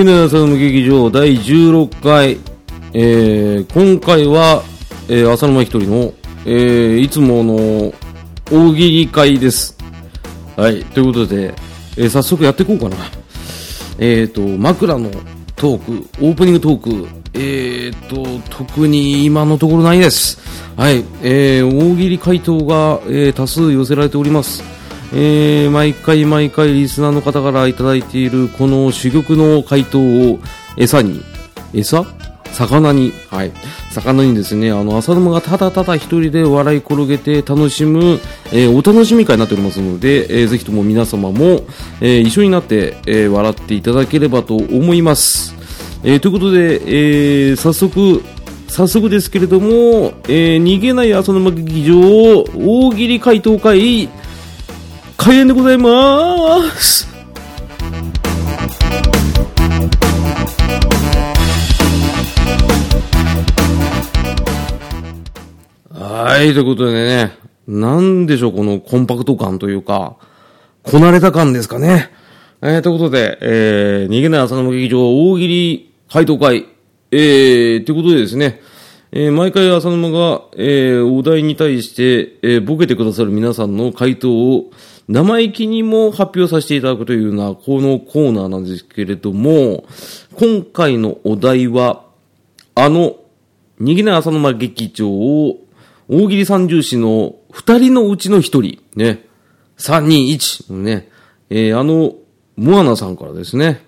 逃げない朝の劇場第16回、えー、今回は、えー、浅沼一人の、えー、いつもの大喜利会です。はい、ということで、えー、早速やっていこうかな。えっ、ー、と、枕のトーク、オープニングトーク、えっ、ー、と、特に今のところないです。はい、えー、大喜利回答が、えー、多数寄せられております。えー、毎回毎回リスナーの方からいただいているこの珠玉の回答を餌に、餌？魚に、はい。魚にですね、あの、浅沼がただただ一人で笑い転げて楽しむ、えー、お楽しみ会になっておりますので、えー、ぜひとも皆様も、えー、一緒になって、え笑っていただければと思います。えということで、え早速、早速ですけれども、え逃げない浅沼劇場大喜利回答会、開演でございます。はい、ということでね、なんでしょう、このコンパクト感というか、こなれた感ですかね。えー、ということで、えー、逃げない朝の劇場大喜利回答会、えー、ということでですね、えー、毎回浅沼が、えー、お題に対して、えー、ボケてくださる皆さんの回答を、生意気にも発表させていただくというような、このコーナーなんですけれども、今回のお題は、あの、逃げない浅沼劇場を、大喜利三重士の二人のうちの一人、ね、三人一、ね、えー、あの、モアナさんからですね、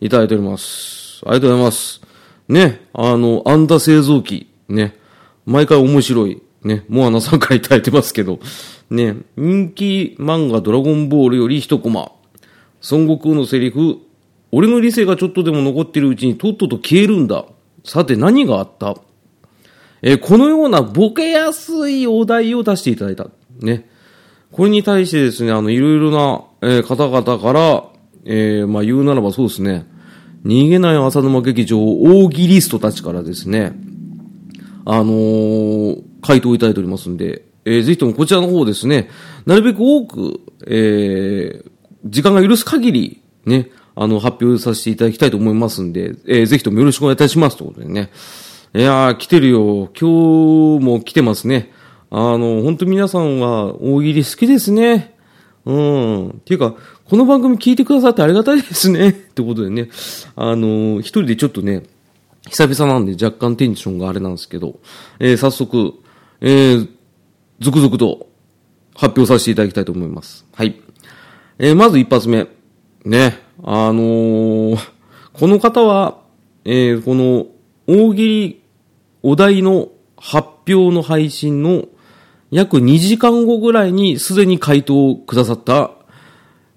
いただいております。ありがとうございます。ね、あの、アンダ製造機、ね、毎回面白い、ね、モアナさんからいただいてますけど、ね、人気漫画ドラゴンボールより一コマ。孫悟空のセリフ、俺の理性がちょっとでも残っているうちにとっとと消えるんだ。さて何があった？え、このようなボケやすいお題を出していただいた。ね。これに対してですね、あの、いろいろな、えー、方々から、えー、まあ言うならばそうですね、逃げない浅沼劇場大喜利ストたちからですね、あのー、回答いただいておりますんで、えー、ぜひともこちらの方ですね、なるべく多く、えー、時間が許す限り、ね、あの、発表させていただきたいと思いますんで、えー、ぜひともよろしくお願いいたしますということでね。いやー、来てるよ。今日も来てますね。あの、本当皆さんは大喜利好きですね。うん。っていうか、この番組聞いてくださってありがたいですね。ってことでね。あの、一人でちょっとね、久々なんで若干テンションがあれなんですけど、えー、早速、えー、続々と発表させていただきたいと思います。はい。えー、まず一発目。ね。あのー、この方は、えー、この大喜利お題の発表の配信の約2時間後ぐらいにすでに回答をくださった、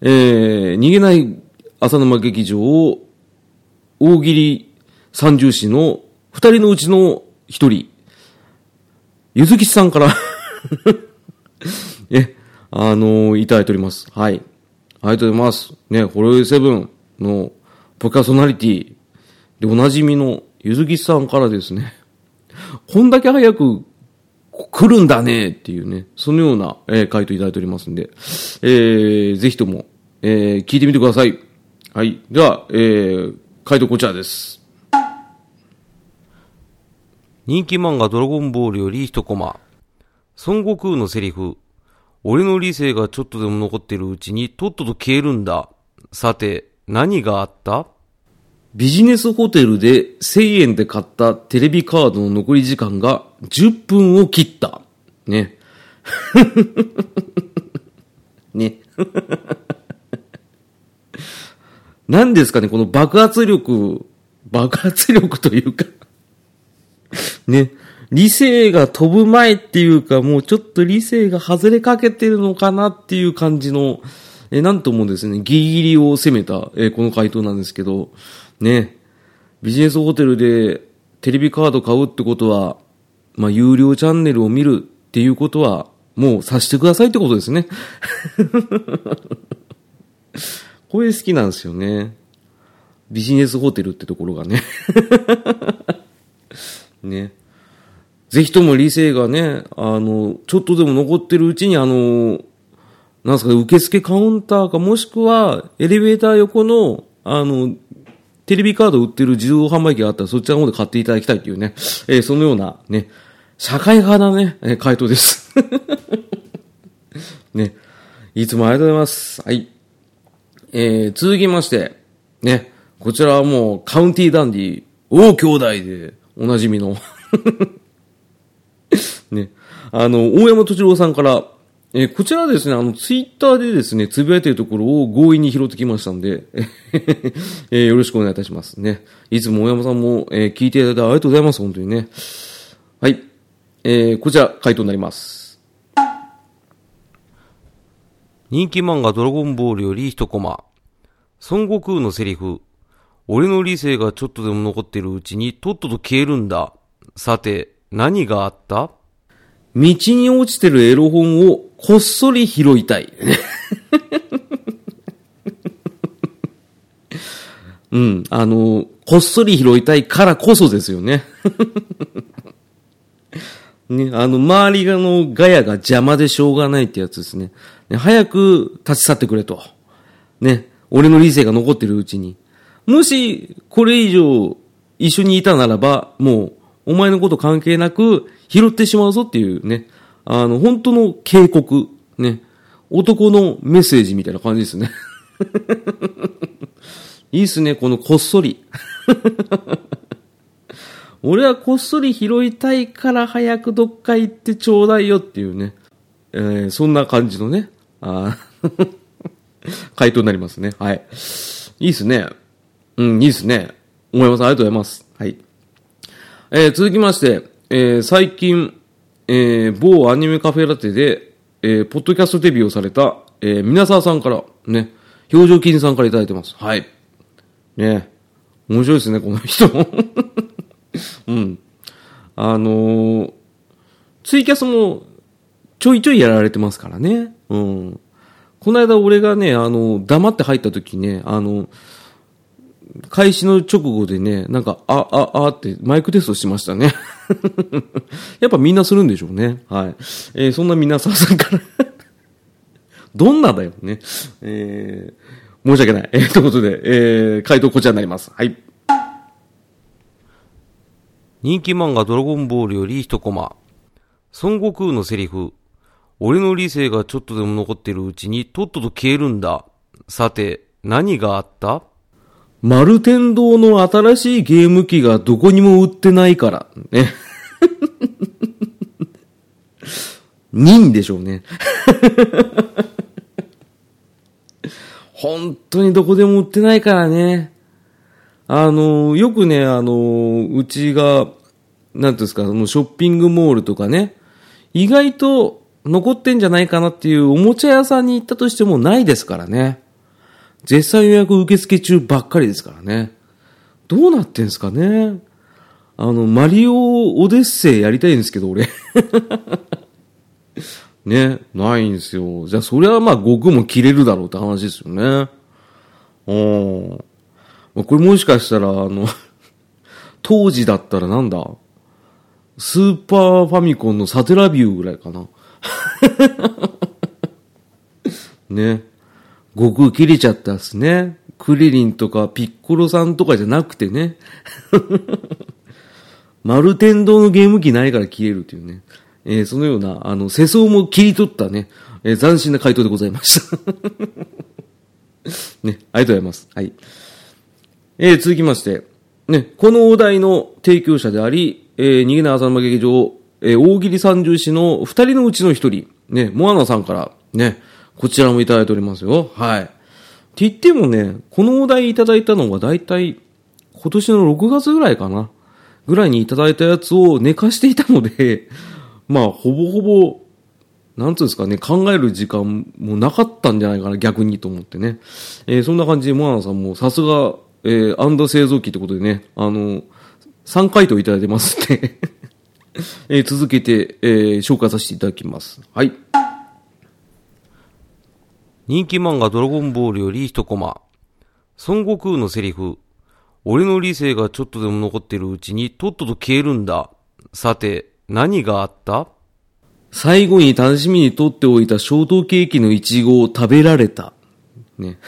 えー、逃げない浅沼劇場を大喜利三重士の二人のうちの一人、ゆずきさんからえ、あのー、いただいております。はい。ありがとうございます。ね、ホロヨセブンのポカソナリティでおなじみのゆずきさんからですね、こんだけ早く来るんだねっていうね、そのような、えー、回答いただいておりますんで、えー、ぜひとも、えー、聞いてみてください。はい。では、えー、回答こちらです。人気漫画ドラゴンボールより一コマ。孫悟空のセリフ。俺の理性がちょっとでも残ってるうちにとっとと消えるんだ。さて、何があった？ビジネスホテルで1000円で買ったテレビカードの残り時間が10分を切った。ね。ね。何ですかね、この爆発力、爆発力というかね。理性が飛ぶ前っていうか、もうちょっと理性が外れかけてるのかなっていう感じの、えなんともですね、ギリギリを攻めた、えこの回答なんですけど、ね、ビジネスホテルでテレビカード買うってことは、まあ、有料チャンネルを見るっていうことは、もうさしてくださいってことですね。これ好きなんですよね。ビジネスホテルってところがね。ね。ぜひとも理性がね、あの、ちょっとでも残ってるうちにあの、なんすかね、受付カウンターかもしくはエレベーター横の、あの、テレビカード売ってる自動販売機があったらそちらの方で買っていただきたいっていうね、えー、そのようなね、社会派なね、えー、回答です。ね。いつもありがとうございます。はい。えー、続きまして、ね。こちらはもうカウンティーダンディ、王兄弟でおなじみのね。あの、大山敏郎さんから、えー、こちらですね、あの、ツイッターでですね、つぶやいているところを強引に拾ってきましたんで、えー、よろしくお願いいたしますね。いつも大山さんも、えー、聞いていただいてありがとうございます、本当にね。はい。えー、こちら、回答になります。人気漫画ドラゴンボールより一コマ。孫悟空のセリフ。俺の理性がちょっとでも残ってるうちにとっとと消えるんだ。さて、何があった？道に落ちてるエロ本をこっそり拾いたい。うん、あの、こっそり拾いたいからこそですよね。ね、あの、周りがのガヤが邪魔でしょうがないってやつですね。ね早く立ち去ってくれと。ね、俺の理性が残ってるうちに。もし、これ以上一緒にいたならば、もう、お前のこと関係なく拾ってしまうぞっていうね、あの、本当の警告、ね、男のメッセージみたいな感じですね。いいっすね、このこっそり。俺はこっそり拾いたいから早くどっか行ってちょうだいよっていうね。えー、そんな感じのね、あ 回答になりますね。はい。いいっすね。うん、いいっすね。思います。ありがとうございます。はい。えー、続きまして、えー、最近、えー、某アニメカフェラテで、えー、ポッドキャストデビューをされた、えー、皆沢さんから、ね、表情筋さんからいただいてます。はい。ね面白いですね、この人。うん。あのー、ツイキャスもちょいちょいやられてますからね。うん。この間俺がね、あの、黙って入った時ね、あの、開始の直後でね、なんか、あ、あ、あってマイクテストしましたね。やっぱみんなするんでしょうね。はい。えー、そんな皆さんさんから どんなだよね。えー、申し訳ない。えー、ということで、えー、回答こちらになります。はい。人気漫画ドラゴンボールより一コマ。孫悟空のセリフ。俺の理性がちょっとでも残ってるうちにとっとと消えるんだ。さて、何があった？丸天堂の新しいゲーム機がどこにも売ってないから。ね。人でしょうね。本当にどこでも売ってないからね。あの、よくね、あの、うちがなんていうんですか、そのショッピングモールとかね、意外と残ってんじゃないかなっていうおもちゃ屋さんに行ったとしてもないですからね。絶賛予約受付中ばっかりですからね。どうなってんすかね。あの、マリオオデッセイやりたいんですけど、俺。ね、ないんですよ。じゃあ、それはまあ、悟空も切れるだろうって話ですよね。うん。これもしかしたら、あの 当時だったらなんだ？スーパーファミコンのサテラビューぐらいかな。ね。悟空切れちゃったっすね。クリリンとかピッコロさんとかじゃなくてね。丸天堂のゲーム機ないから切れるというね。えー、そのような、あの、世相も切り取ったね、えー、斬新な回答でございました。ね、ありがとうございます。はい。えー、続きまして、ね、このお題の提供者であり、えー、逃げない浅沼劇場、えー、大喜利三重士の二人のうちの一人、ね、モアナさんから、ね、こちらもいただいておりますよ。はい。って言ってもね、このお題いただいたのがだいたい今年の6月ぐらいかな。ぐらいにいただいたやつを寝かしていたので、まあ、ほぼほぼ、なんつうんですかね、考える時間もなかったんじゃないかな、逆にと思ってね。えー、そんな感じで、モアナさんもさすが、えー、アンダ製造機ってことでね、あの、3回答いただいてますんで えー、続けて、えー、紹介させていただきます。はい。人気漫画ドラゴンボールより一コマ。孫悟空のセリフ。俺の理性がちょっとでも残ってるうちにとっとと消えるんだ。さて、何があった？最後に楽しみにとっておいたショートケーキのイチゴを食べられた。ね。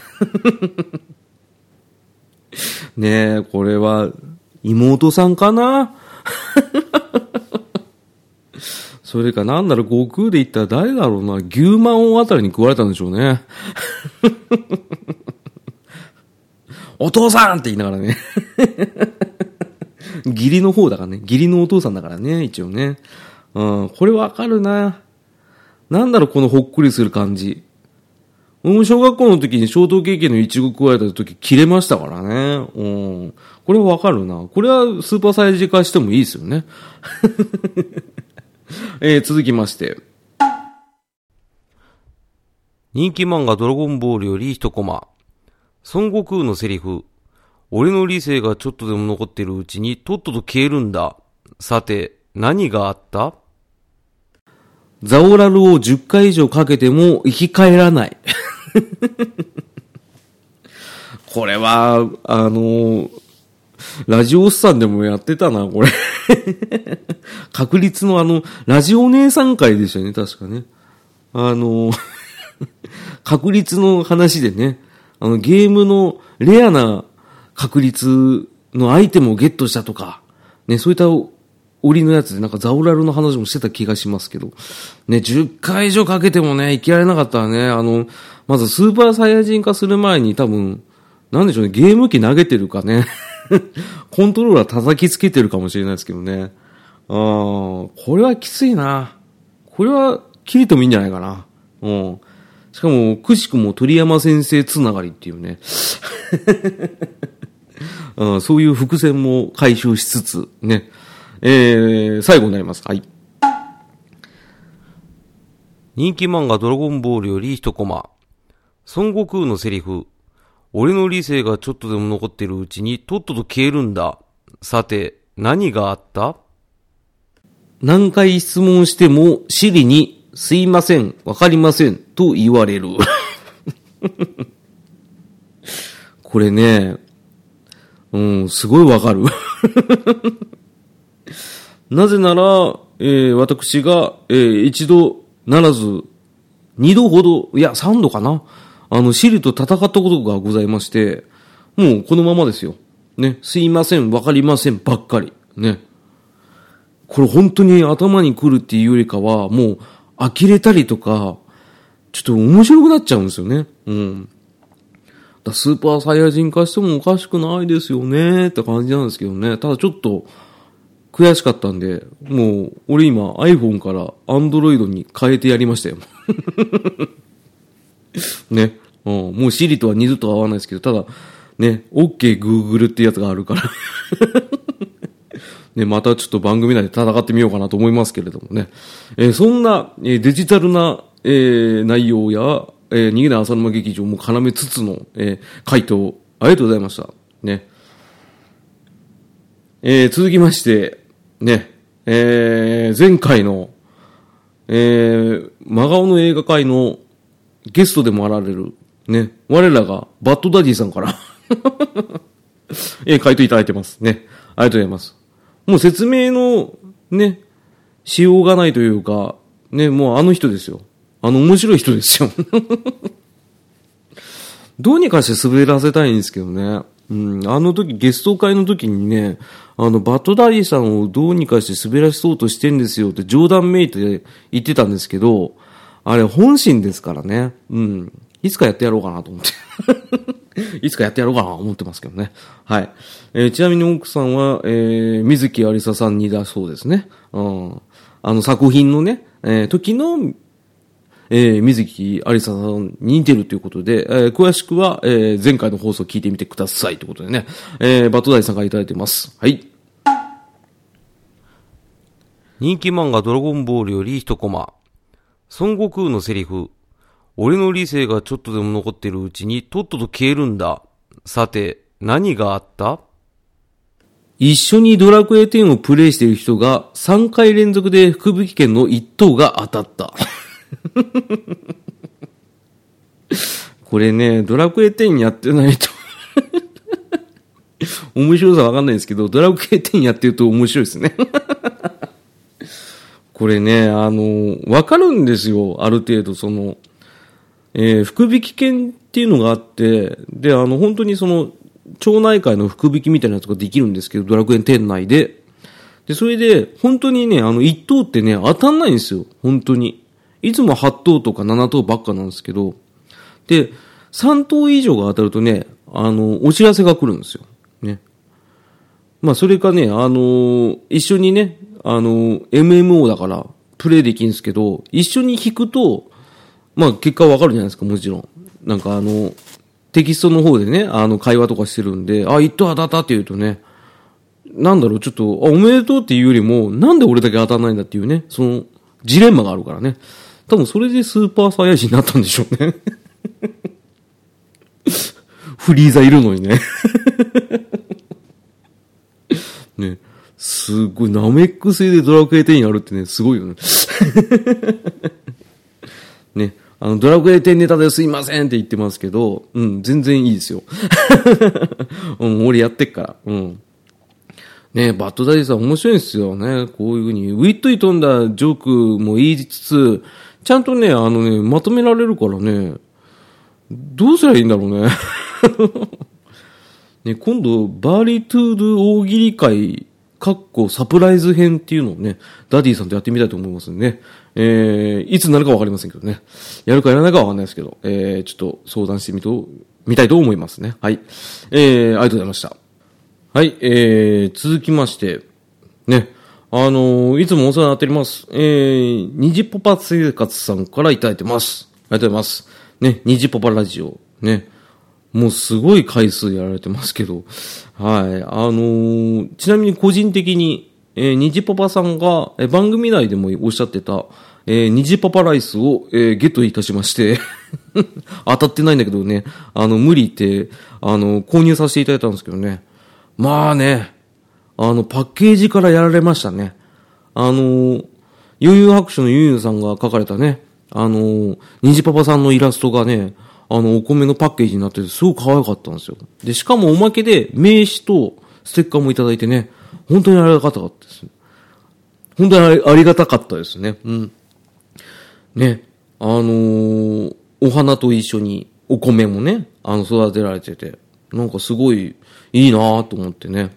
ねえ、これは、妹さんかな？それかなんだろ、悟空で言ったら誰だろうな、牛魔王あたりに食われたんでしょうね。お父さんって言いながらね。義理の方だからね。義理のお父さんだからね、一応ね。うん、これわかるな。なんだろう、このほっくりする感じ。俺も小学校の時に小豆ケーキのイチゴ加えた時切れましたからね。うん。これわかるな。これはスーパーサイズ化してもいいですよね。えー、続きまして。人気漫画ドラゴンボールより一コマ。孫悟空のセリフ。俺の理性がちょっとでも残ってるうちにとっとと消えるんだ。さて、何があった？ザオラルを10回以上かけても生き返らない。これは、あの、ラジオスさんでもやってたな、これ。確率のあの、ラジオ姉さん会でしたね、確かね。あの、確率の話でね、あの、ゲームのレアな確率のアイテムをゲットしたとか、ね、そういった折のやつでなんかザオラルの話もしてた気がしますけど、ね、10回以上かけてもね、生きられなかったらね、あの、まずスーパーサイヤ人化する前に多分、なんでしょうね、ゲーム機投げてるかね、コントローラー叩きつけてるかもしれないですけどね。ああ、これはきついな。これは、切りともいいんじゃないかな。うん。しかも、くしくも鳥山先生つながりっていうね。うん、そういう伏線も回収しつつ、ね。えー、最後になります。はい。人気漫画ドラゴンボールより一コマ。孫悟空のセリフ。俺の理性がちょっとでも残ってるうちにとっとと消えるんだ。さて、何があった？何回質問しても、シリに、すいません、わかりません、と言われる。これね、うん、すごいわかる。なぜなら、えー、私が、えー、一度ならず、二度ほど、いや、三度かな。あの、シリと戦ったことがございまして、もうこのままですよ。ね、すいません、わかりません、ばっかり。ね。これ本当に頭に来るっていうよりかは、もう、呆れたりとか、ちょっと面白くなっちゃうんですよね。うん。だスーパーサイヤ人化してもおかしくないですよねって感じなんですけどね。ただちょっと、悔しかったんで、もう、俺今 iPhone から Android に変えてやりましたよ。ね。うん、もう Siri とは二度と合わないですけど、ただ、ね、OK Google ってやつがあるから ね、またちょっと番組内で戦ってみようかなと思いますけれどもね。えー、そんな、えー、デジタルな、えー、内容や、えー、逃げない浅沼劇場も絡めつつの、えー、回答、ありがとうございました。ね。えー、続きまして、ね、えー、前回の、えー、真顔の映画界のゲストでもあられる、ね、我らがバッドダディさんから え、回答いただいてますね。ありがとうございます。もう説明の、ね、しようがないというか、ね、もうあの人ですよ。あの面白い人ですよ。どうにかして滑らせたいんですけどね。うん、あの時、ゲスト会の時にね、あの、バッドダディさんをどうにかして滑らしそうとしてんですよって冗談めいて言ってたんですけど、あれ本心ですからね。うん。いつかやってやろうかなと思って。いつかやってやろうかなと思ってますけどね。はい。えー、ちなみに奥さんは、えー、水木有沙さんにだそうですね。うん。あの作品のね、えー、時の、えー、水木有沙さんに似てるということで、えー、詳しくは、えー、前回の放送聞いてみてくださいということでね、えー、バトダイさんからいただいてます。はい。人気漫画ドラゴンボールより一コマ。孫悟空のセリフ。俺の理性がちょっとでも残ってるうちにとっとと消えるんだ。さて、何があった？一緒にドラクエ10をプレイしている人が3回連続で福引券の1等が当たった。これね、ドラクエ10やってないと面白さわかんないんですけど、ドラクエ10やってると面白いですねこれね、あの、わかるんですよ。ある程度、その、えー、福引券っていうのがあって、で、あの、本当にその、町内会の福引みたいなやつができるんですけど、ドラクエン店内で。で、それで、本当にね、あの、1等ってね、当たんないんですよ。本当に。いつも8等とか7等ばっかなんですけど、で、3等以上が当たるとね、あの、お知らせが来るんですよ。まあ、それかね、あの一緒にね、あの MMO だから、プレイできるんですけど、一緒に弾くと、まあ、結果わかるじゃないですか、もちろん。なんかあの、テキストの方でね、あの、会話とかしてるんで、あ、一等当たったって言うとね、なんだろう、ちょっと、あ、おめでとうっていうよりも、なんで俺だけ当たんないんだっていうね、その、ジレンマがあるからね。多分それでスーパーサイヤ人になったんでしょうね。フリーザいるのにね。ね。すごい、ナメック星でドラクエ10やるってね、すごいよね。ね。あの、ドラクエ10ネタですいませんって言ってますけど、うん、全然いいですよ。うん、俺やってっから。うん。ねバッドダディさん面白いんですよね。こういうふうに、ウィットに富んだジョークも言いつつ、ちゃんとね、あのね、まとめられるからね、どうすりゃいいんだろうね。ね、今度、バーリートゥード大喜利会、かっこサプライズ編っていうのをね、ダディさんとやってみたいと思いますんでね。えー、いつになるかわかりませんけどね。やるかやらないかわかんないですけど、えー、ちょっと相談してみと、みたいと思いますね。はい。えー、ありがとうございました。はい、えー、続きまして、ね、あのー、いつもお世話になっております。えー、虹パパ生活さんからいただいてます。ありがとうございます。ね、虹パパラジオ、ね、もうすごい回数やられてますけど、はい。あのー、ちなみに個人的に、えー、ニジパパさんが、えー、番組内でもおっしゃってた、えー、ニジパパライスを、えー、ゲットいたしまして 当たってないんだけどね、あの、無理って、あの、購入させていただいたんですけどね。まあね、あの、パッケージからやられましたね。あの、悠々白書のゆうゆうさんが書かれたね、あの、ニジパパさんのイラストがね、あの、お米のパッケージになってて、すごく可愛かったんですよ。で、しかもおまけで、名刺とステッカーもいただいてね、本当にありがたかったです。本当にありがたかったですね。うん。ね、あのー、お花と一緒にお米もね、あの、育てられてて、なんかすごいいいなと思ってね。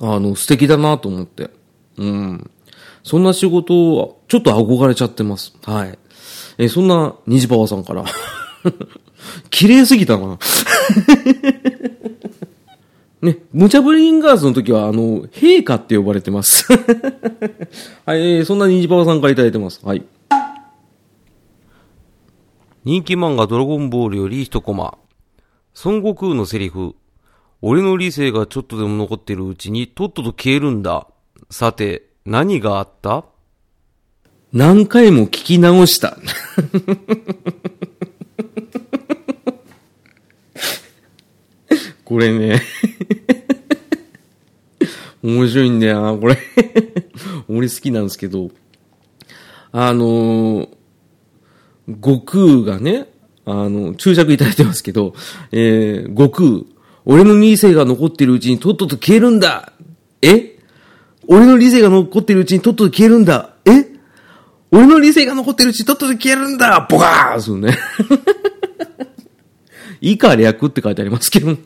あの、素敵だなと思って。うん。そんな仕事を、ちょっと憧れちゃってます。はい。えそんな、虹パワさんから綺麗すぎたな。ね、ムチャブリンガーズの時は、あの、陛下って呼ばれてます。はい、えー、そんなニジパパさんからいただいてます。はい。人気漫画ドラゴンボールより一コマ。孫悟空のセリフ。俺の理性がちょっとでも残ってるうちにとっとと消えるんだ。さて、何があった？何回も聞き直した。これね。面白いんだよな、これ。俺好きなんですけど、あのー、悟空がね、あの、注釈いただいてますけど、えー、悟空、俺の理性が残ってるうちにとっとと消えるんだ。え？俺の理性が残ってるうちにとっとと消えるんだ。え？俺の理性が残ってるうちにとっとと消えるんだ。ボカーそうね。以下略って書いてありますけど。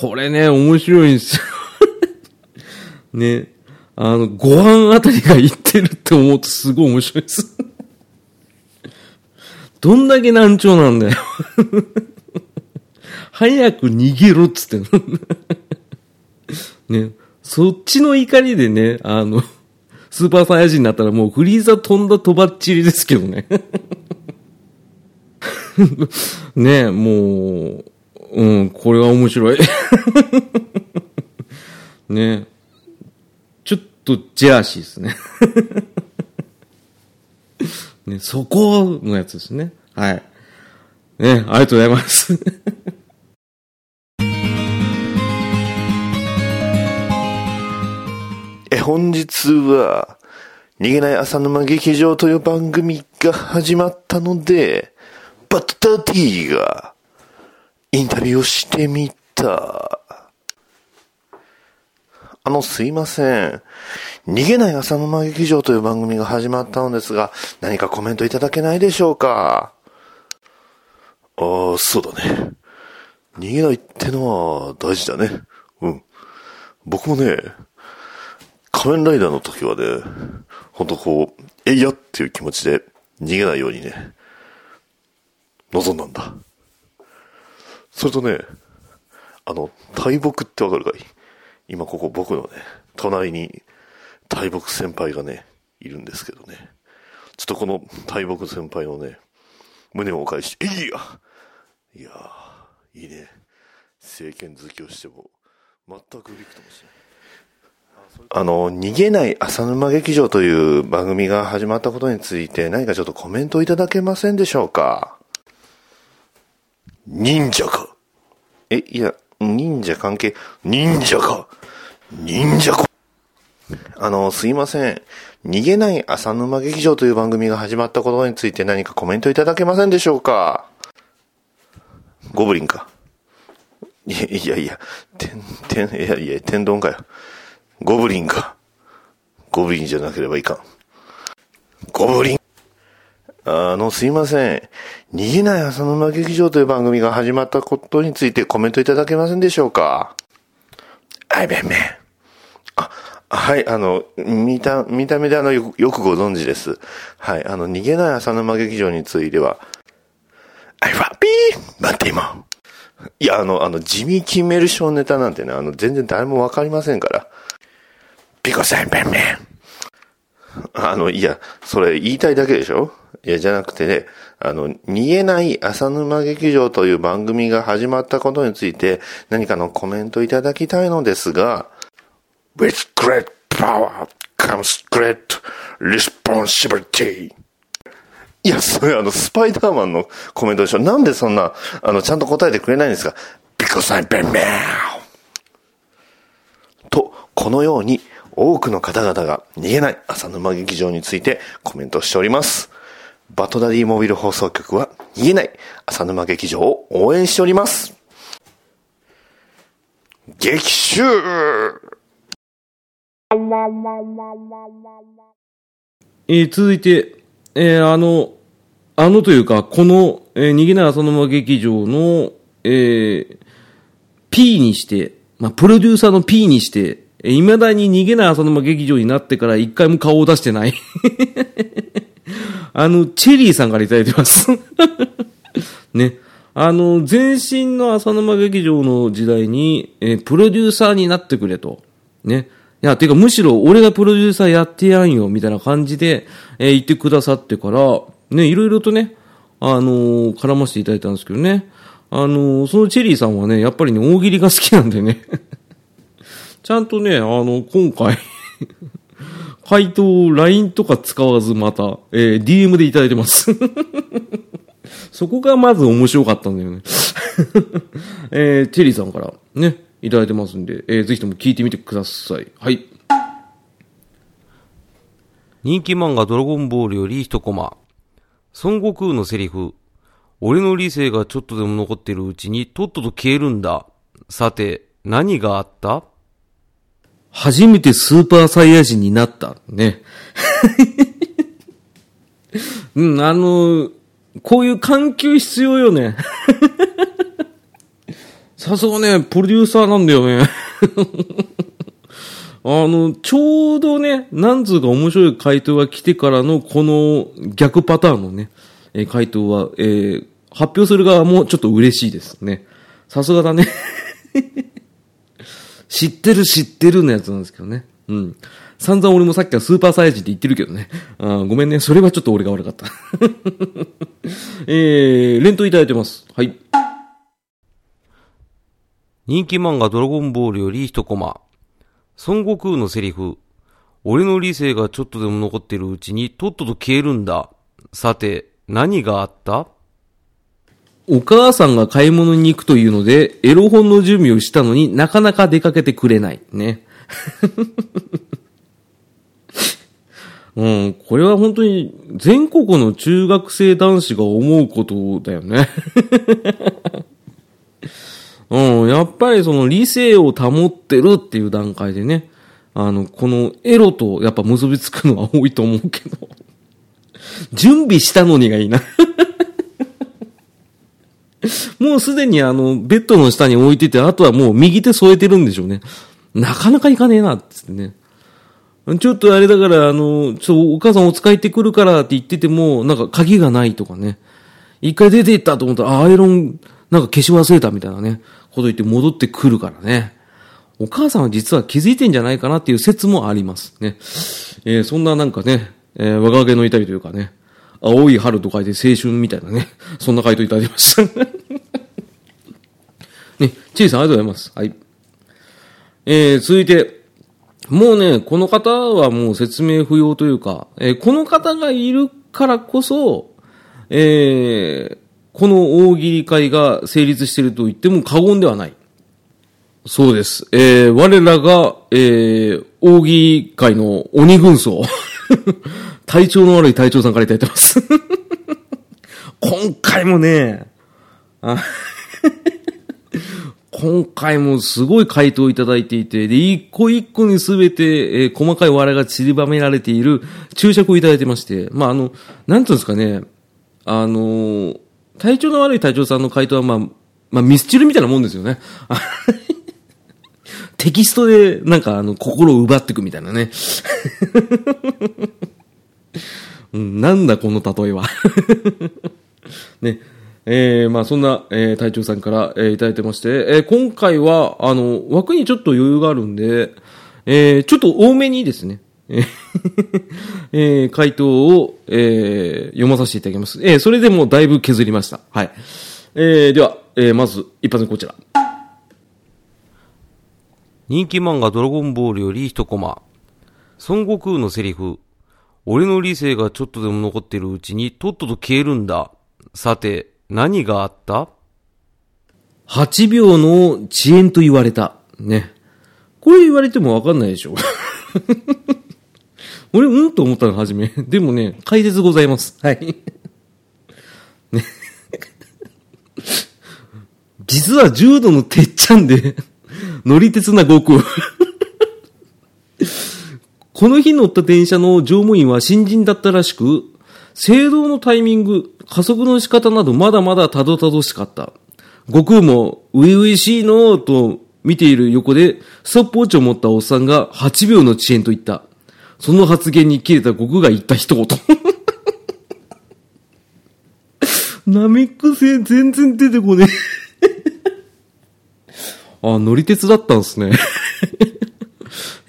これね、面白いんですよ ね。あの、ご飯あたりが言ってるって思うとすごい面白いです どんだけ難聴なんだよ早く逃げろっつってね。そっちの怒りでね、あの、スーパーサイヤ人になったらもうフリーザ飛んだとばっちりですけどね ねえ、もう、うん、これは面白い。ねちょっとジェラシーですね。ね、そこのやつですね。はい。ね、ありがとうございます。え、本日は、逃げない浅沼劇場という番組が始まったので、バッタディがインタビューをしてみた。あの、すいません。逃げない浅沼劇場という番組が始まったのですが、何かコメントいただけないでしょうか？ああ、そうだね。逃げないってのは大事だね。うん。僕もね、仮面ライダーの時はね、ほんとこう、えいやっていう気持ちで逃げないようにね、望んだんだ。それとね、あの、大木ってわかるかい？今ここ僕のね、隣に大木先輩がね、いるんですけどね。ちょっとこの大木先輩のね、胸をお返し、えいやいやー、いいね。政権好きをしても、全くびくともしない。あの、逃げない浅沼劇場という番組が始まったことについて何かちょっとコメントいただけませんでしょうか？忍者かえ、いや、忍者関係、忍者か忍者かあの、すいません。逃げない浅沼劇場という番組が始まったことについて何かコメントいただけませんでしょうか？ゴブリンか。いやいやいや、てん、てん、いやいや、天丼かよ。ゴブリンか。ゴブリンじゃなければいかん。ゴブリンあの、すいません。逃げない浅沼劇場という番組が始まったことについてコメントいただけませんでしょうか？あいべんめん。あ、はい、あの、見た、見た目であの、よよくご存知です。はい、あの、逃げない浅沼劇場については、アイファピーなんて今。いや、あの、あの、ジミー・キンメルショーネタなんてね、あの、全然誰もわかりませんから。ピコさんペンペン。あの、いや、それ言いたいだけでしょ？いや、じゃなくてね、あの、逃げない浅沼劇場という番組が始まったことについて何かのコメントいただきたいのですが、With great power comes great responsibility. いや、それあの、スパイダーマンのコメントでしょなんでそんな、あの、ちゃんと答えてくれないんですか ?Because I'm Batman! と、このように多くの方々が逃げない浅沼劇場についてコメントしております。バトダディモビル放送局は逃げない浅沼劇場を応援しております。激臭えー続いて、えーあの、あのというか、この、えー逃げない浅沼劇場の、えー P にして、まあ、プロデューサーの P にして、えー未だに逃げない浅沼劇場になってから一回も顔を出してない。あの、チェリーさんからいただいてます。ね。あの、前身の浅沼劇場の時代に、えープロデューサーになってくれと。ね。いや、ていうかむしろ俺がプロデューサーやってやんよ、みたいな感じで、えー言ってくださってから、ね、いろいろとね、あのー絡ませていただいたんですけどね。あのーそのチェリーさんはね、やっぱりね、大喜利が好きなんでね。ちゃんとね、あの、今回、回答を LINE とか使わずまた、えー DM でいただいてます。そこがまず面白かったんだよね。えー、チェリーさんからね、いただいてますんで、えーぜひとも聞いてみてください。はい。人気漫画ドラゴンボールより一コマ。孫悟空のセリフ。俺の理性がちょっとでも残ってるうちにとっとと消えるんだ。さて、何があった？初めてスーパーサイヤ人になった。ね。うん、あの、こういう環境必要よね。さすがね、プロデューサーなんだよね。あの、ちょうどね、なんつうか面白い回答が来てからのこの逆パターンのね、えー回答は、えー発表する側もちょっと嬉しいですね。さすがだね。知ってる知ってるのやつなんですけどね。うん。散々俺もさっきからスーパーサイヤ人って言ってるけどね。あーごめんね。それはちょっと俺が悪かった。えー、連投いただいてます。はい。人気漫画ドラゴンボールより一コマ。孫悟空のセリフ。俺の理性がちょっとでも残ってるうちにとっとと消えるんだ。さて、何があった？お母さんが買い物に行くというので、エロ本の準備をしたのになかなか出かけてくれない。ね。うん、これは本当に全国の中学生男子が思うことだよね。うん、やっぱりその理性を保ってるっていう段階でね、あの、このエロとやっぱ結びつくのは多いと思うけど、準備したのにがいいな。もうすでにあの、ベッドの下に置いてて、あとはもう右手添えてるんでしょうね。なかなかいかねえな、つってね。ちょっとあれだから、あの、ちょ、お母さんお使い行ってくるからって言ってても、なんか鍵がないとかね。一回出て行ったと思ったら、アイロン、なんか消し忘れたみたいなね、こと言って戻ってくるからね。お母さんは実は気づいてんじゃないかなっていう説もありますね。えーそんななんかね、えー若気の至りというかね、青い春と書いて青春みたいなね、そんな回答いただきました。ね、チーさんありがとうございます。はい。えー、続いて、もうね、この方はもう説明不要というか、えーこの方がいるからこそ、えーこの大喜利会が成立していると言っても過言ではない。そうです。えー我らが、えー大喜利会の鬼軍曹。体調の悪い隊長さんからいただいてます。今回もね、あ 今回もすごい回答をいただいていて、で、一個一個にすべて、えー細かい笑いが散りばめられている注釈をいただいてまして、まあ、あの、なんていうんですかね、あのー体調の悪い隊長さんの回答は、まあ、まあ、ミスチルみたいなもんですよね。テキストで、なんか、あの、心を奪っていくみたいなね。うん、なんだ、この例えは。ね。えー、まあそんな、えー、隊長さんから、えーいただいてまして、えー今回は、あの、枠にちょっと余裕があるんで、えー、ちょっと多めにですね、えー えー回答を、えー読まさせていただきます。えーそれでもだいぶ削りました。はい。えーでは、えーまず、一発目こちら。人気漫画ドラゴンボールより一コマ。孫悟空のセリフ。俺の理性がちょっとでも残ってるうちにとっとと消えるんだ。さて、何があった？8秒の遅延と言われた。ね。これ言われてもわかんないでしょ。俺、うんと思ったの、初め。でもね、解説ございます。はい。ね。実は重度のてっちゃんで、乗り鉄な悟空。この日乗った電車の乗務員は新人だったらしく、制動のタイミング、加速の仕方などまだまだたどたどしかった。悟空も、ういういしいのーと見ている横で、ストップウォッチを持ったおっさんが8秒の遅延と言った。その発言に切れた悟空が言った一言。ナメック星全然出てこねえ。あ、乗り鉄だったんすね。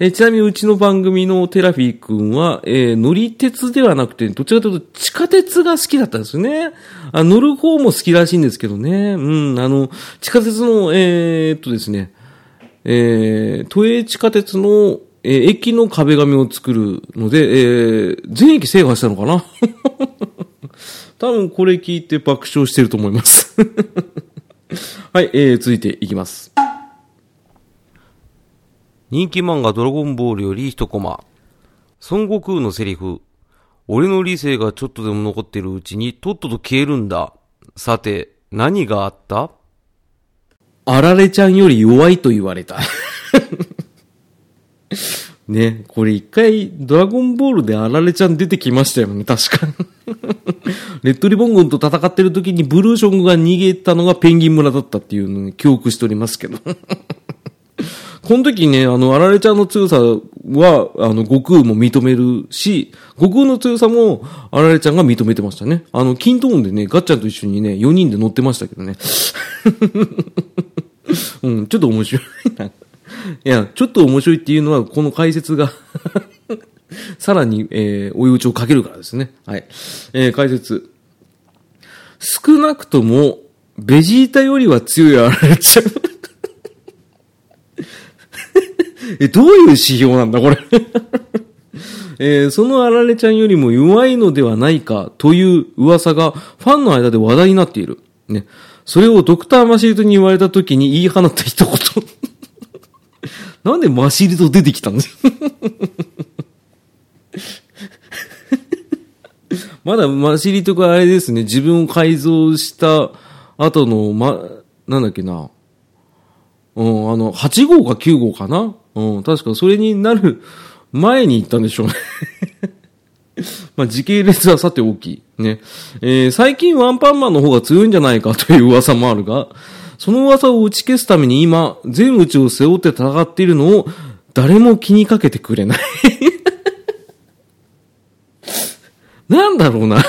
えちなみにうちの番組のテラフィー君は、えー乗り鉄ではなくて、どちらかというと地下鉄が好きだったんですよね。あ乗る方も好きらしいんですけどね。うん、あの、地下鉄の、えーっとですね、えー、都営地下鉄の、えー駅の壁紙を作るので、えー全駅制覇したのかな 多分これ聞いて爆笑してると思います。はい、えー、続いていきます。人気漫画ドラゴンボールより一コマ。孫悟空のセリフ。俺の理性がちょっとでも残ってるうちにとっとと消えるんだ。さて、何があった？あられちゃんより弱いと言われた。ね、これ一回、ドラゴンボールであられちゃん出てきましたよね、確か。レッドリボン軍と戦ってる時にブルーションが逃げたのがペンギン村だったっていうのに記憶しておりますけど。この時ね、あの、あられちゃんの強さは、あの、悟空も認めるし、悟空の強さも、あられちゃんが認めてましたね。あの、キントーンでね、ガッチャンと一緒にね、4人で乗ってましたけどね。うん、ちょっと面白いな。いや、ちょっと面白いっていうのは、この解説が、さらに、えー、追い打ちをかけるからですね。はい。えー、解説。少なくとも、ベジータよりは強いあられちゃん。え、どういう指標なんだ、これ？えーそのあられちゃんよりも弱いのではないかという噂がファンの間で話題になっている。ね。それをドクターマシリトに言われた時に言い放った一言。なんでマシリト出てきたんですまだマシリトがあれですね、自分を改造した後の、ま、なんだっけな。うん、あの、8号か9号かな？うん、確かそれになる前に行ったんでしょうね。まあ、時系列はさておき、ね。えー最近ワンパンマンの方が強いんじゃないかという噂もあるが、その噂を打ち消すために今、全宇宙を背負って戦っているのを、誰も気にかけてくれない。なんだろうな。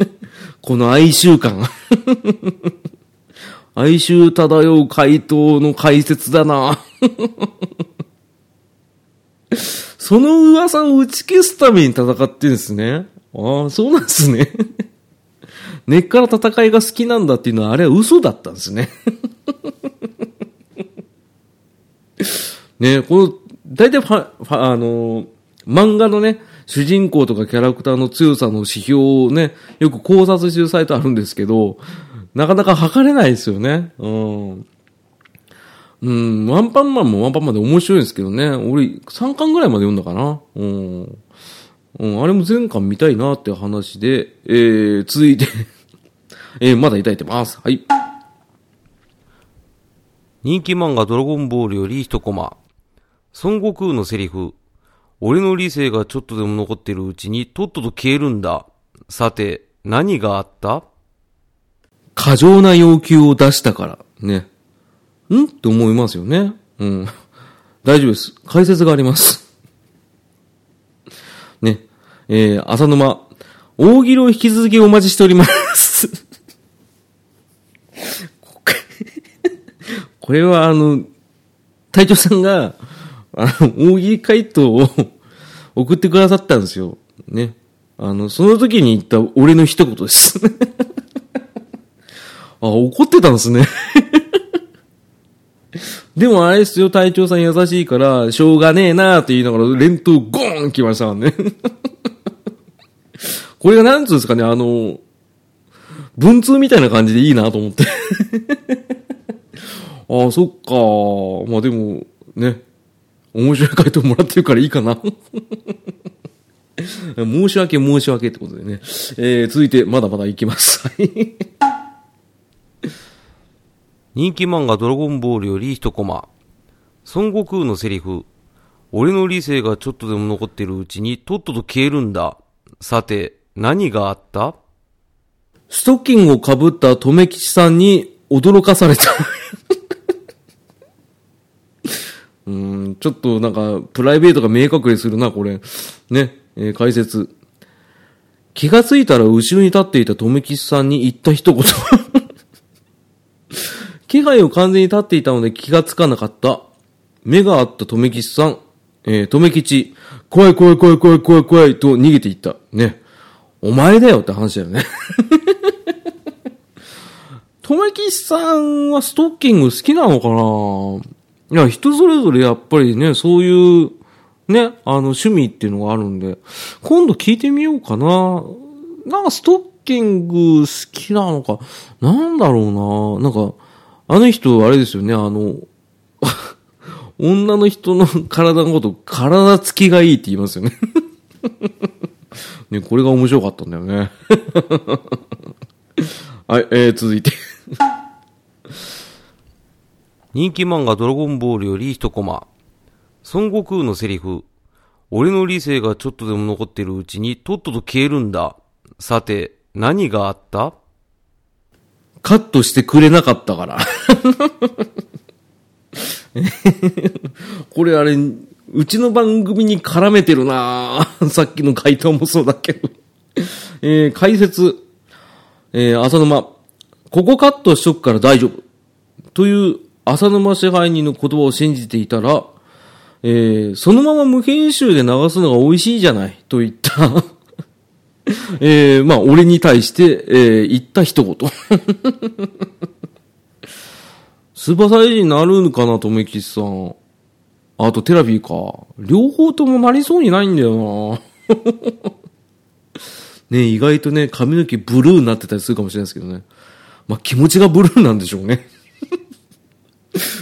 この哀愁感。哀愁漂う回答の解説だな。その噂を打ち消すために戦ってんですね。ああ、そうなんですね。根っから戦いが好きなんだっていうのは、あれは嘘だったんですね。ねこの、大体ファ、ファ、あの漫画のね、主人公とかキャラクターの強さの指標をね、よく考察してるサイトあるんですけど、なかなか測れないですよね。うん。うん、ワンパンマンもワンパンマンで面白いんですけどね。俺、3巻ぐらいまで読んだかな。うん。うん、あれも全巻見たいなって話で、えー、続いて、えー、まだいただいてます。はい。人気漫画ドラゴンボールより一コマ。孫悟空のセリフ。俺の理性がちょっとでも残ってるうちにとっとと消えるんだ。さて、何があった？過剰な要求を出したから、ね。ん？って思いますよね。うん。大丈夫です。解説があります。ね。えー、浅沼、大喜利を引き続きお待ちしております。これはあの、隊長さんが、あの、大喜利回答を送ってくださったんですよ。ね。あの、その時に言った俺の一言です。あ、怒ってたんですね。でもあれですよ、隊長さん優しいから、しょうがねえなーって言いながら、連投ゴーン来ましたからね。これがなんつうんですかね、あの、文通みたいな感じでいいなと思って。ああ、そっか。まあでも、ね。面白い回答もらってるからいいかな。申し訳申し訳ってことでね。えー、続いて、まだまだいきます。はい。人気漫画ドラゴンボールより一コマ。孫悟空のセリフ。俺の理性がちょっとでも残ってるうちにとっとと消えるんだ。さて、何があった？ストッキングを被った留吉さんに驚かされた。うーん、ちょっとなんか、プライベートが明隠れするな、これ。ね、えー解説。気がついたら後ろに立っていた留吉さんに言った一言。気配を完全に立っていたので気がつかなかった。目があった留吉さん。えー、留吉、怖い怖い怖い怖い怖い怖いと逃げていった。ね。お前だよって話だよね。留吉さんはストッキング好きなのかな？いや、人それぞれやっぱりね、そういう、ね、あの、趣味っていうのがあるんで、今度聞いてみようかな。なんかストッキング好きなのか、なんだろうな。なんか、あの人、あれですよね、あの、女の人の体のこと、体つきがいいって言いますよね。ね、これが面白かったんだよね。はい、えー、続いて。人気漫画ドラゴンボールより一コマ。孫悟空のセリフ。俺の理性がちょっとでも残ってるうちにとっとと消えるんだ。さて、何があった？カットしてくれなかったから。これあれ、うちの番組に絡めてるなさっきの回答もそうだけど。えー、解説。えー、浅沼。ここカットしとくから大丈夫。という浅沼支配人の言葉を信じていたら、えー、そのまま無編集で流すのが美味しいじゃない、と言った。えー、まあ、俺に対して、えー、言った一言。スーパーサイジになるのかな、とめきさん。あと、テラビーか。両方ともなりそうにないんだよな。ね意外とね、髪の毛ブルーになってたりするかもしれないですけどね。まあ、気持ちがブルーなんでしょうね。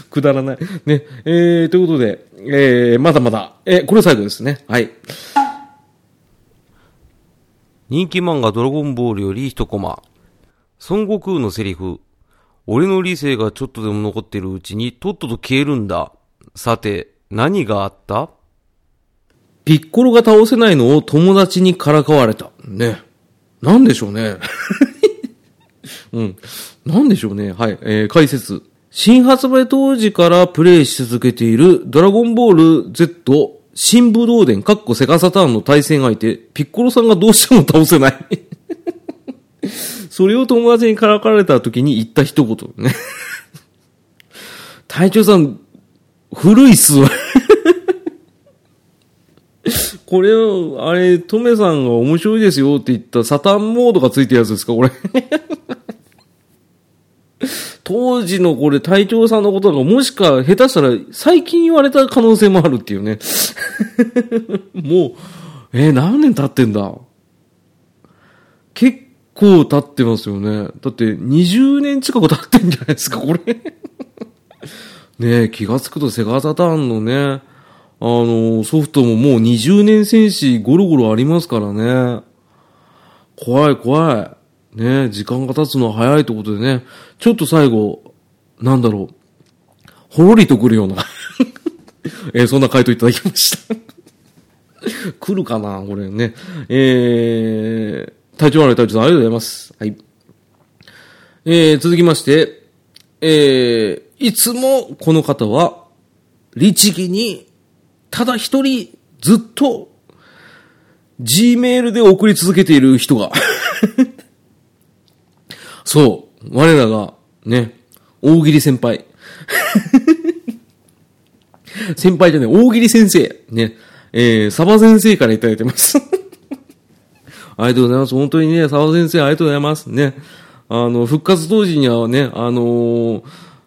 くだらない。ね、えー、ということで、えー、まだまだ、えー、これ最後ですね。はい。人気漫画ドラゴンボールより一コマ。孫悟空のセリフ。俺の理性がちょっとでも残ってるうちにとっとと消えるんだ。さて、何があった？ピッコロが倒せないのを友達にからかわれた。ね。なんでしょうね。うん。なんでしょうね。はい。えー、解説。新発売当時からプレイし続けているドラゴンボール Z 新武道伝かっこセガサターンの対戦相手、ピッコロさんがどうしても倒せない。それを友達にからかれた時に言った一言ね。隊長さん、古いっすわ。これを、あれ、トメさんが面白いですよって言ったサタンモードがついてるやつですかこれ。当時のこれ隊長さんのことがもしか下手したら最近言われた可能性もあるっていうね。もう、えー何年経ってんだ？結構経ってますよね。だって20年近く経ってんじゃないですか、これ。ねえ、気がつくとセガサターンのね、あの、ソフトももう20年戦士ゴロゴロありますからね。怖い怖い。ね時間が経つのは早いってことでね、ちょっと最後、なんだろう、ほろりとくるような、えーそんな回答いただきました。来るかなこれね。えー、体調悪い隊長さんありがとうございます。はい。えー、続きまして、えー、いつもこの方は、律儀に、ただ一人、ずっと、Gmail で送り続けている人が、そう、我らが、ね、大喜利先輩。先輩じゃない、大喜利先生。ね、えー、サバ先生からいただいてます。ありがとうございます。本当にね、沢先生ありがとうございます。ね。あの、復活当時にはね、あのー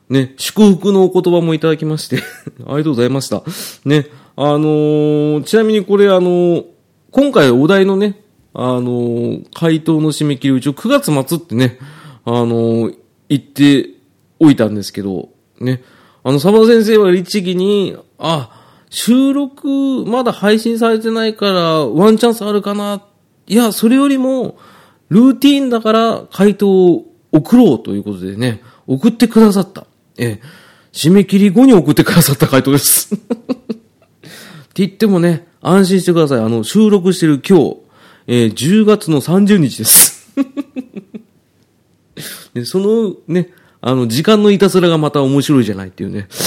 ね、祝福のお言葉もいただきまして、ありがとうございました。ね。あのーちなみにこれあのー今回お題のね、あの回答の締め切りを一応9月末ってね、あの言っておいたんですけど、ね。あの、サバ先生は律儀に、あ、収録まだ配信されてないからワンチャンスあるかな。いや、それよりも、ルーティーンだから回答を送ろうということでね、送ってくださった。ええ、締め切り後に送ってくださった回答です。って言ってもね、安心してください。あの、収録してる今日、えー10月の30日です。でそのね、あの、時間のいたずらがまた面白いじゃないっていうね。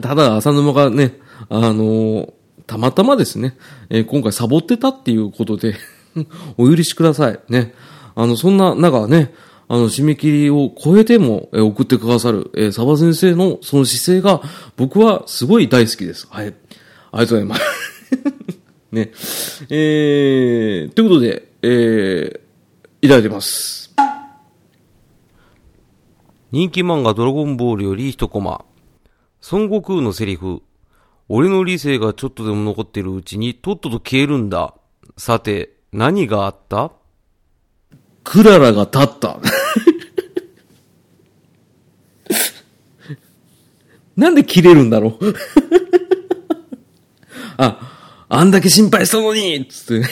ただ、浅沼がね、あのーたまたまですね、えー今回サボってたっていうことで、お許しください。ね。あの、そんな中ね、あの、締め切りを超えても、えー送ってくださる、えー、サバ先生のその姿勢が、僕はすごい大好きです。はい。ありがとうございます。ね。えー、ということで、えー、いただいてます。人気漫画ドラゴンボールより一コマ。孫悟空のセリフ。俺の理性がちょっとでも残ってるうちにとっとと消えるんだ。さて、何があった？クララが立った。なんで切れるんだろう あ、あんだけ心配したのにつって。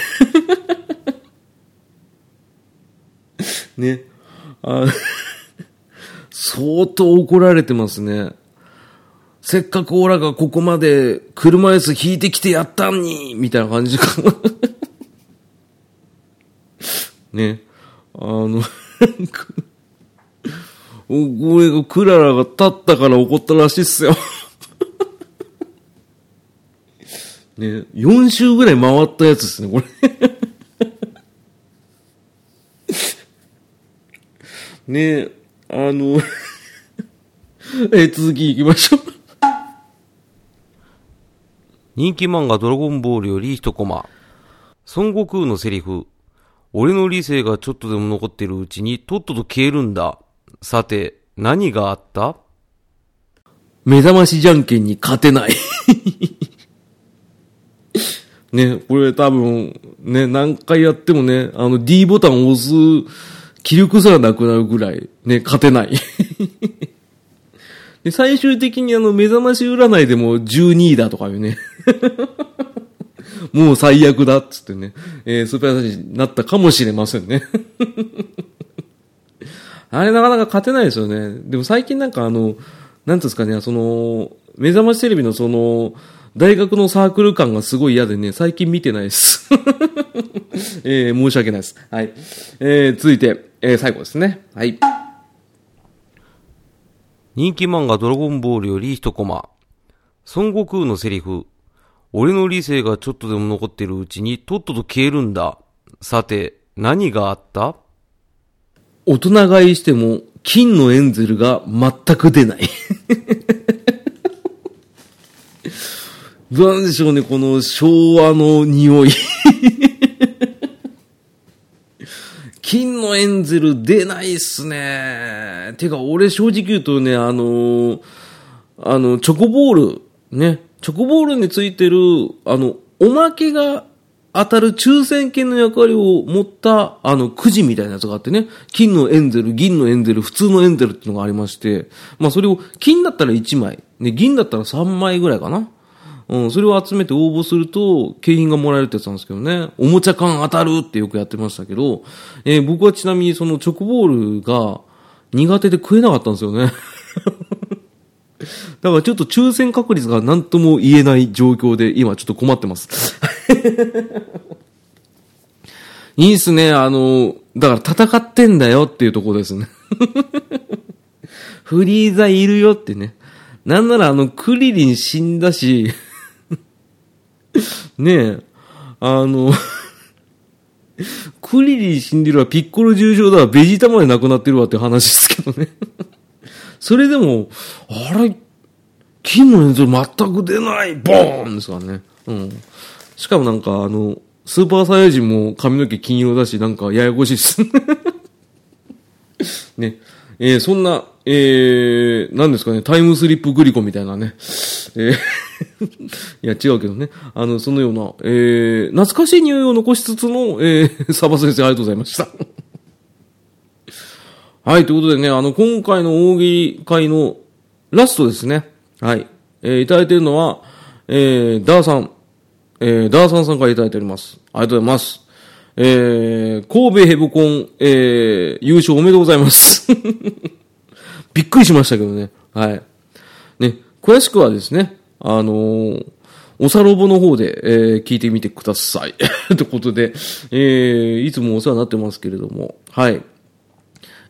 ね。あ相当怒られてますね。せっかくオラがここまで車椅子引いてきてやったんにみたいな感じかな。ね。あの、これがクララが立ったから怒ったらしいっすよ。ね、4周ぐらい回ったやつですね、これ。ねあの、え、続き行きましょう。人気漫画ドラゴンボールより一コマ。孫悟空のセリフ。俺の理性がちょっとでも残ってるうちにとっとと消えるんだ。さて、何があった？目覚ましじゃんけんに勝てない。ね、これ多分、ね、何回やってもね、あの D ボタンを押す気力すらなくなるぐらい、ね、勝てない。で最終的にあの目覚まし占いでも12位だとかいうね。もう最悪だっつってね、えースーパーサイになったかもしれませんね。あれなかなか勝てないですよね。でも最近なんかあの、なんていうんですかね、その、目覚ましテレビのその、大学のサークル感がすごい嫌でね、最近見てないです。えー申し訳ないです。はい。えー続いて、えー最後ですね。はい。人気漫画ドラゴンボールより一コマ。孫悟空のセリフ。俺の理性がちょっとでも残ってるうちにとっとと消えるんだ。さて、何があった？大人買いしても、金のエンゼルが全く出ない。どうなんでしょうね、この昭和の匂い。金のエンゼル出ないっすね。てか、俺正直言うとね、あのあの、チョコボール、ね、チョコボールについてる、あの、おまけが当たる抽選券の役割を持った、あの、くじみたいなやつがあってね、金のエンゼル、銀のエンゼル、普通のエンゼルっていうのがありまして、まあそれを、金だったら1枚、ね、銀だったら3枚ぐらいかな。うん、それを集めて応募すると、景品がもらえるってやつなんですけどね。おもちゃ缶当たるってよくやってましたけど、えー僕はちなみにそのチョコボールが苦手で食えなかったんですよね。だからちょっと抽選確率が何とも言えない状況で今ちょっと困ってます。いいっすね、あの、だから戦ってんだよっていうところですね。フリーザいるよってね。なんならあの、クリリン死んだし、ねえ、あの、クリリン死んでるわ、ピッコロ重症だわ、ベジータまで亡くなってるわって話ですけどね。それでも、あれ、金のエンゼル全く出ないボーンですからね。うん。しかもなんかあの、スーパーサイヤ人も髪の毛金色だし、なんかややこしいっす。ね。えーそんな、えー、なんですかね、タイムスリップグリコみたいなね。えー いや、違うけどね。あの、そのような、えー、懐かしい匂いを残しつつの、えー、サバ先生ありがとうございました。はい、ということでね、あの、今回の大喜利会のラストですね。はい。えー、いただいているのは、えー、ダーさん。えー、ダーさんさんからいただいております。ありがとうございます。えー、神戸ヘブコン、えー、優勝おめでとうございます。びっくりしましたけどね。はい。ね、詳しくはですね、あのーおさろぼの方で、えー聞いてみてください。ということで、えーいつもお世話になってますけれども、はい。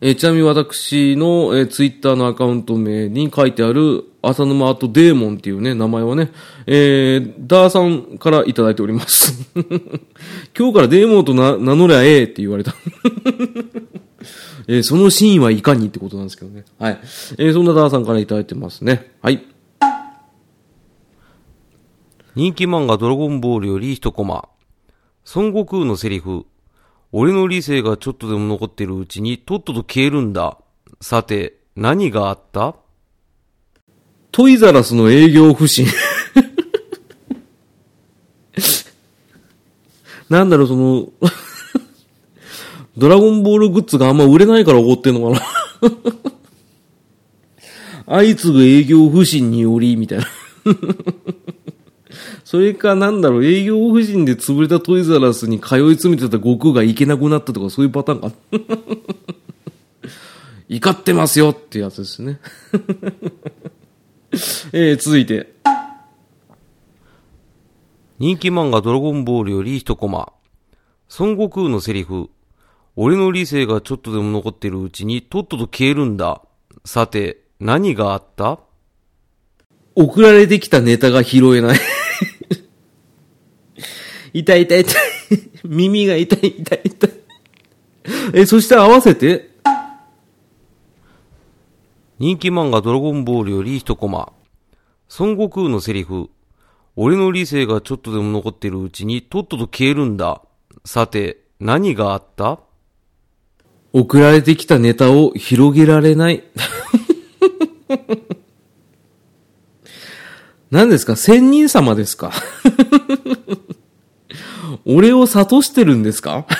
えーちなみに私の、えーツイッターのアカウント名に書いてある、浅沼アートデーモンっていうね、名前はね、えーダーさんからいただいております。今日からデーモンと名乗りゃええって言われた。えーその真意はいかにってことなんですけどね。はい。えーそんなダーさんからいただいてますね。はい。人気漫画ドラゴンボールより一コマ。孫悟空のセリフ。俺の理性がちょっとでも残ってるうちにとっとと消えるんだ。さて、何があった？トイザラスの営業不振。なんだろう、その、ドラゴンボールグッズがあんま売れないから怒ってんのかな。相次ぐ営業不振により、みたいな。それか、なんだろう、営業不振で潰れたトイザラスに通い詰めてた悟空が行けなくなったとか、そういうパターンかな。怒ってますよってやつですね。えー、続いて。人気漫画ドラゴンボールより一コマ。孫悟空のセリフ。俺の理性がちょっとでも残ってるうちにとっとと消えるんだ。さて、何があった？送られてきたネタが拾えない。痛い痛い痛い。耳が痛い痛い痛い。え、そして合わせて、人気漫画ドラゴンボールより一コマ。孫悟空のセリフ。俺の理性がちょっとでも残ってるうちにとっとと消えるんだ。さて、何があった？送られてきたネタを広げられない。何ですか？仙人様ですか？俺を諭してるんですか？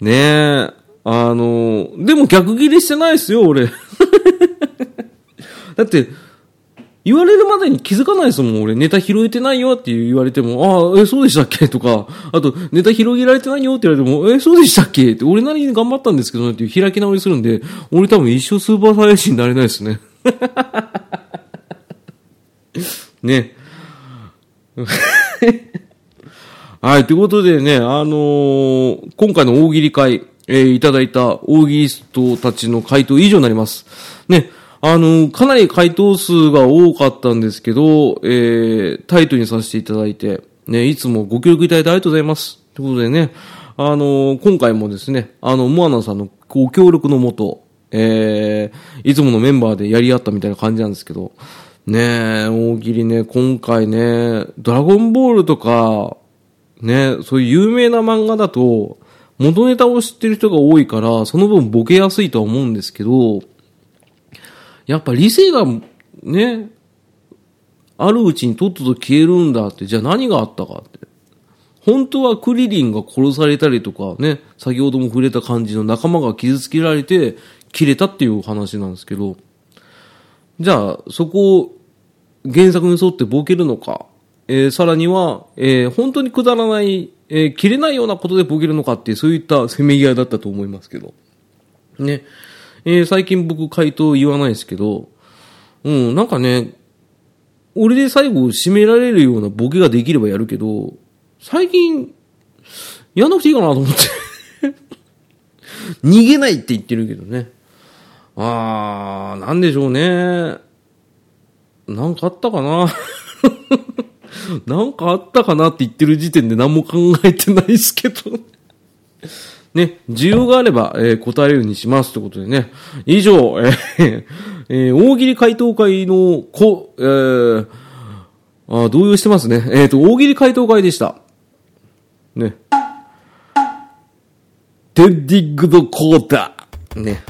ねえ。あの、でも逆ギレしてないですよ、俺。だって、言われるまでに気づかないですもん、俺。ネタ拾えてないよって言われても、ああ、え、そうでしたっけ？とか、あと、ネタ広げられてないよって言われても、え、そうでしたっけ？って、俺なりに頑張ったんですけどねって開き直りするんで、俺多分一生スーパーサイヤ人になれないですね。ね。はい、ということでね、あのー今回の大喜利会、えーいただいた大喜利ストたちの回答以上になります。ね、あのーかなり回答数が多かったんですけど、えータイトにさせていただいて、ね、いつもご協力いただいてありがとうございます。ということでね、あのー今回もですね、あの、モアナさんのご協力のもと、えーいつものメンバーでやり合ったみたいな感じなんですけど、ねえ、大喜利ね、今回ね、ドラゴンボールとか、ね、そういう有名な漫画だと、元ネタを知ってる人が多いから、その分ボケやすいとは思うんですけど、やっぱ理性が、ね、あるうちにとっとと消えるんだって、じゃあ何があったかって。本当はクリリンが殺されたりとかね、先ほども触れた感じの仲間が傷つけられて、切れたっていう話なんですけど、じゃあ、そこを原作に沿ってボケるのか、えーさらには、えー本当にくだらない、えー切れないようなことでボケるのかっていう、そういったせめぎ合いだったと思いますけど。ね。えー最近僕回答言わないですけど、うん、なんかね、俺で最後締められるようなボケができればやるけど、最近、やんなくていいかなと思って。逃げないって言ってるけどね。あー、なんでしょうね。なんかあったかな？なんかあったかなって言ってる時点で何も考えてないですけど。ね、需要があれば、えー答えるようにしますということでね。以上、えーえー大喜利回答会の、こ、えー、あ動揺してますね。えっ、と、大喜利回答会でした。ね。テッディッグドコータ。ね。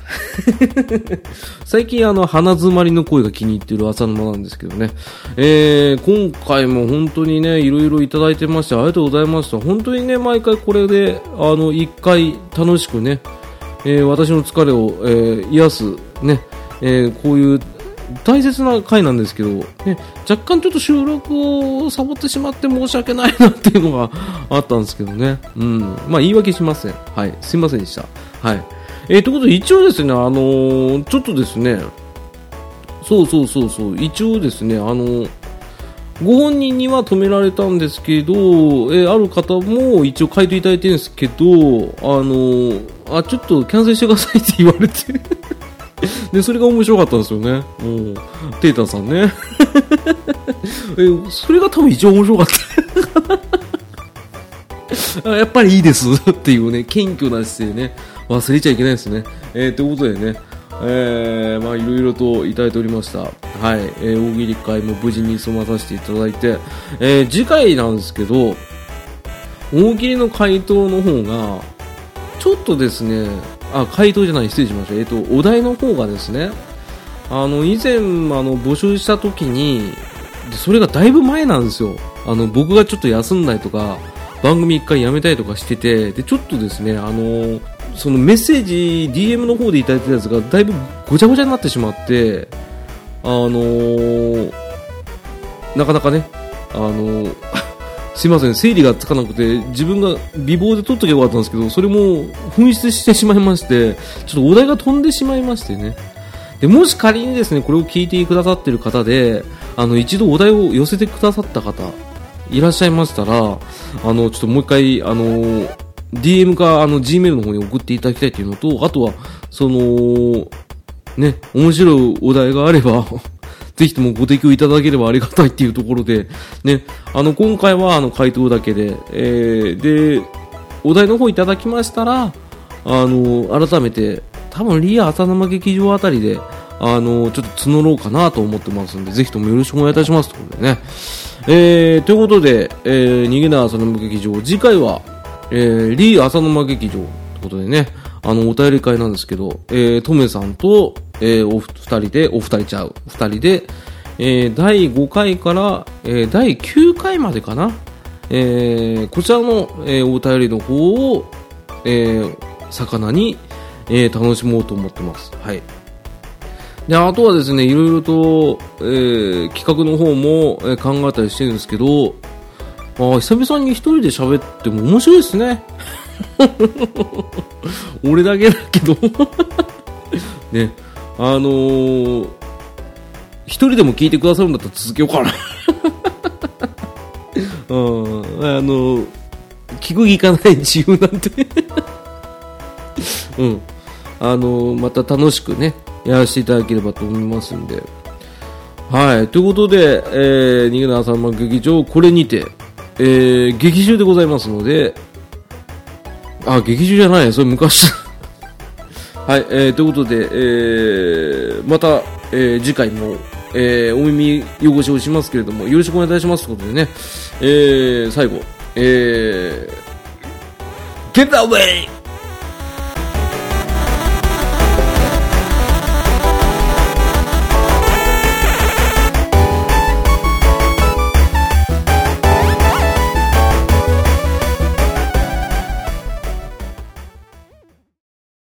最近あの、鼻詰まりの声が気に入ってる浅沼なんですけどね。えー、今回も本当にね、いろいろいただいてまして、ありがとうございました。本当にね、毎回これで、あの、一回楽しくね、えー私の疲れを、えー癒す、ね、えーこういう大切な回なんですけど、ね、若干ちょっと収録をサボってしまって申し訳ないなっていうのがあったんですけどね。うん。まあ言い訳しません。はい。すいませんでした。はい。えー、ということで一応ですね、あのーちょっとですね、そうそうそうそう、一応ですね、あのーご本人には止められたんですけど、えーある方も一応回答いただいてるんですけど、あのあ、ちょっとキャンセルしてくださいって言われて。で、それが面白かったんですよね。うん。テータさんね。え、それが多分一番面白かった。やっぱりいいですっていうね、謙虚な姿勢ね、忘れちゃいけないですね。えー、ということでね、えー、まあいろいろといただいておりました。はい、えー、大喜利会も無事に済まさせていただいて、えー、次回なんですけど、大喜利の回答の方が、ちょっとですね、あ、回答じゃない、失礼しました。えっ、と、お題の方がですね、あの、以前、あの、募集した時に、それがだいぶ前なんですよ。あの、僕がちょっと休んだりとか、番組一回やめたりとかしてて、で、ちょっとですね、あの、そのメッセージ、DM の方でいただいたやつがだいぶごちゃごちゃになってしまって、あのなかなかね、あの すいません、整理がつかなくて、自分が美貌で撮っときゃよかったんですけど、それも紛失してしまいまして、ちょっとお題が飛んでしまいましてね。で、もし仮にですね、これを聞いてくださってる方で、あの、一度お題を寄せてくださった方、いらっしゃいましたら、あの、ちょっともう一回、あの、DM か、あの、Gmail の方に送っていただきたいというのと、あとは、その、ね、面白いお題があれば、ぜひともご提供いただければありがたいっていうところで、ね、あの、今回はあの、回答だけで、えー、で、お題の方いただきましたら、あの、改めて、多分リア浅沼劇場あたりで、あの、ちょっと募ろうかなと思ってますんで、ぜひともよろしくお願いいたしますということでね。えー、ということで、えー、逃げない浅沼劇場、次回は、えー、リー浅沼劇場ということでね、あの、お便り会なんですけど、えー、トメさんと、えー、お二人で、お二人ちゃう、二人で、えー、第5回から、えー、第9回までかな、えー、こちらの、えー、お便りの方を、えー、魚に、えー、楽しもうと思ってます。はい。で、あとはですね、いろいろと、えー、企画の方も、えー考えたりしてるんですけど、あー久々に一人で喋っても面白いですね。俺だけだけど。ね、あのー一人でも聞いてくださるんだったら続けようかな。うん、あの、聞く聞かない自由なんて。うん。あの、また楽しくね、やらせていただければと思いますんで。はい。ということで、えー、逃げの朝の劇場、これにて、えー、劇中でございますので、あ、劇中じゃない、それ昔。はい、えー、ということで、えー、また、えー、次回も、えー、お耳汚しをしますけれども、よろしくお願いいたしますということでね、えー、最後、えー、Get away!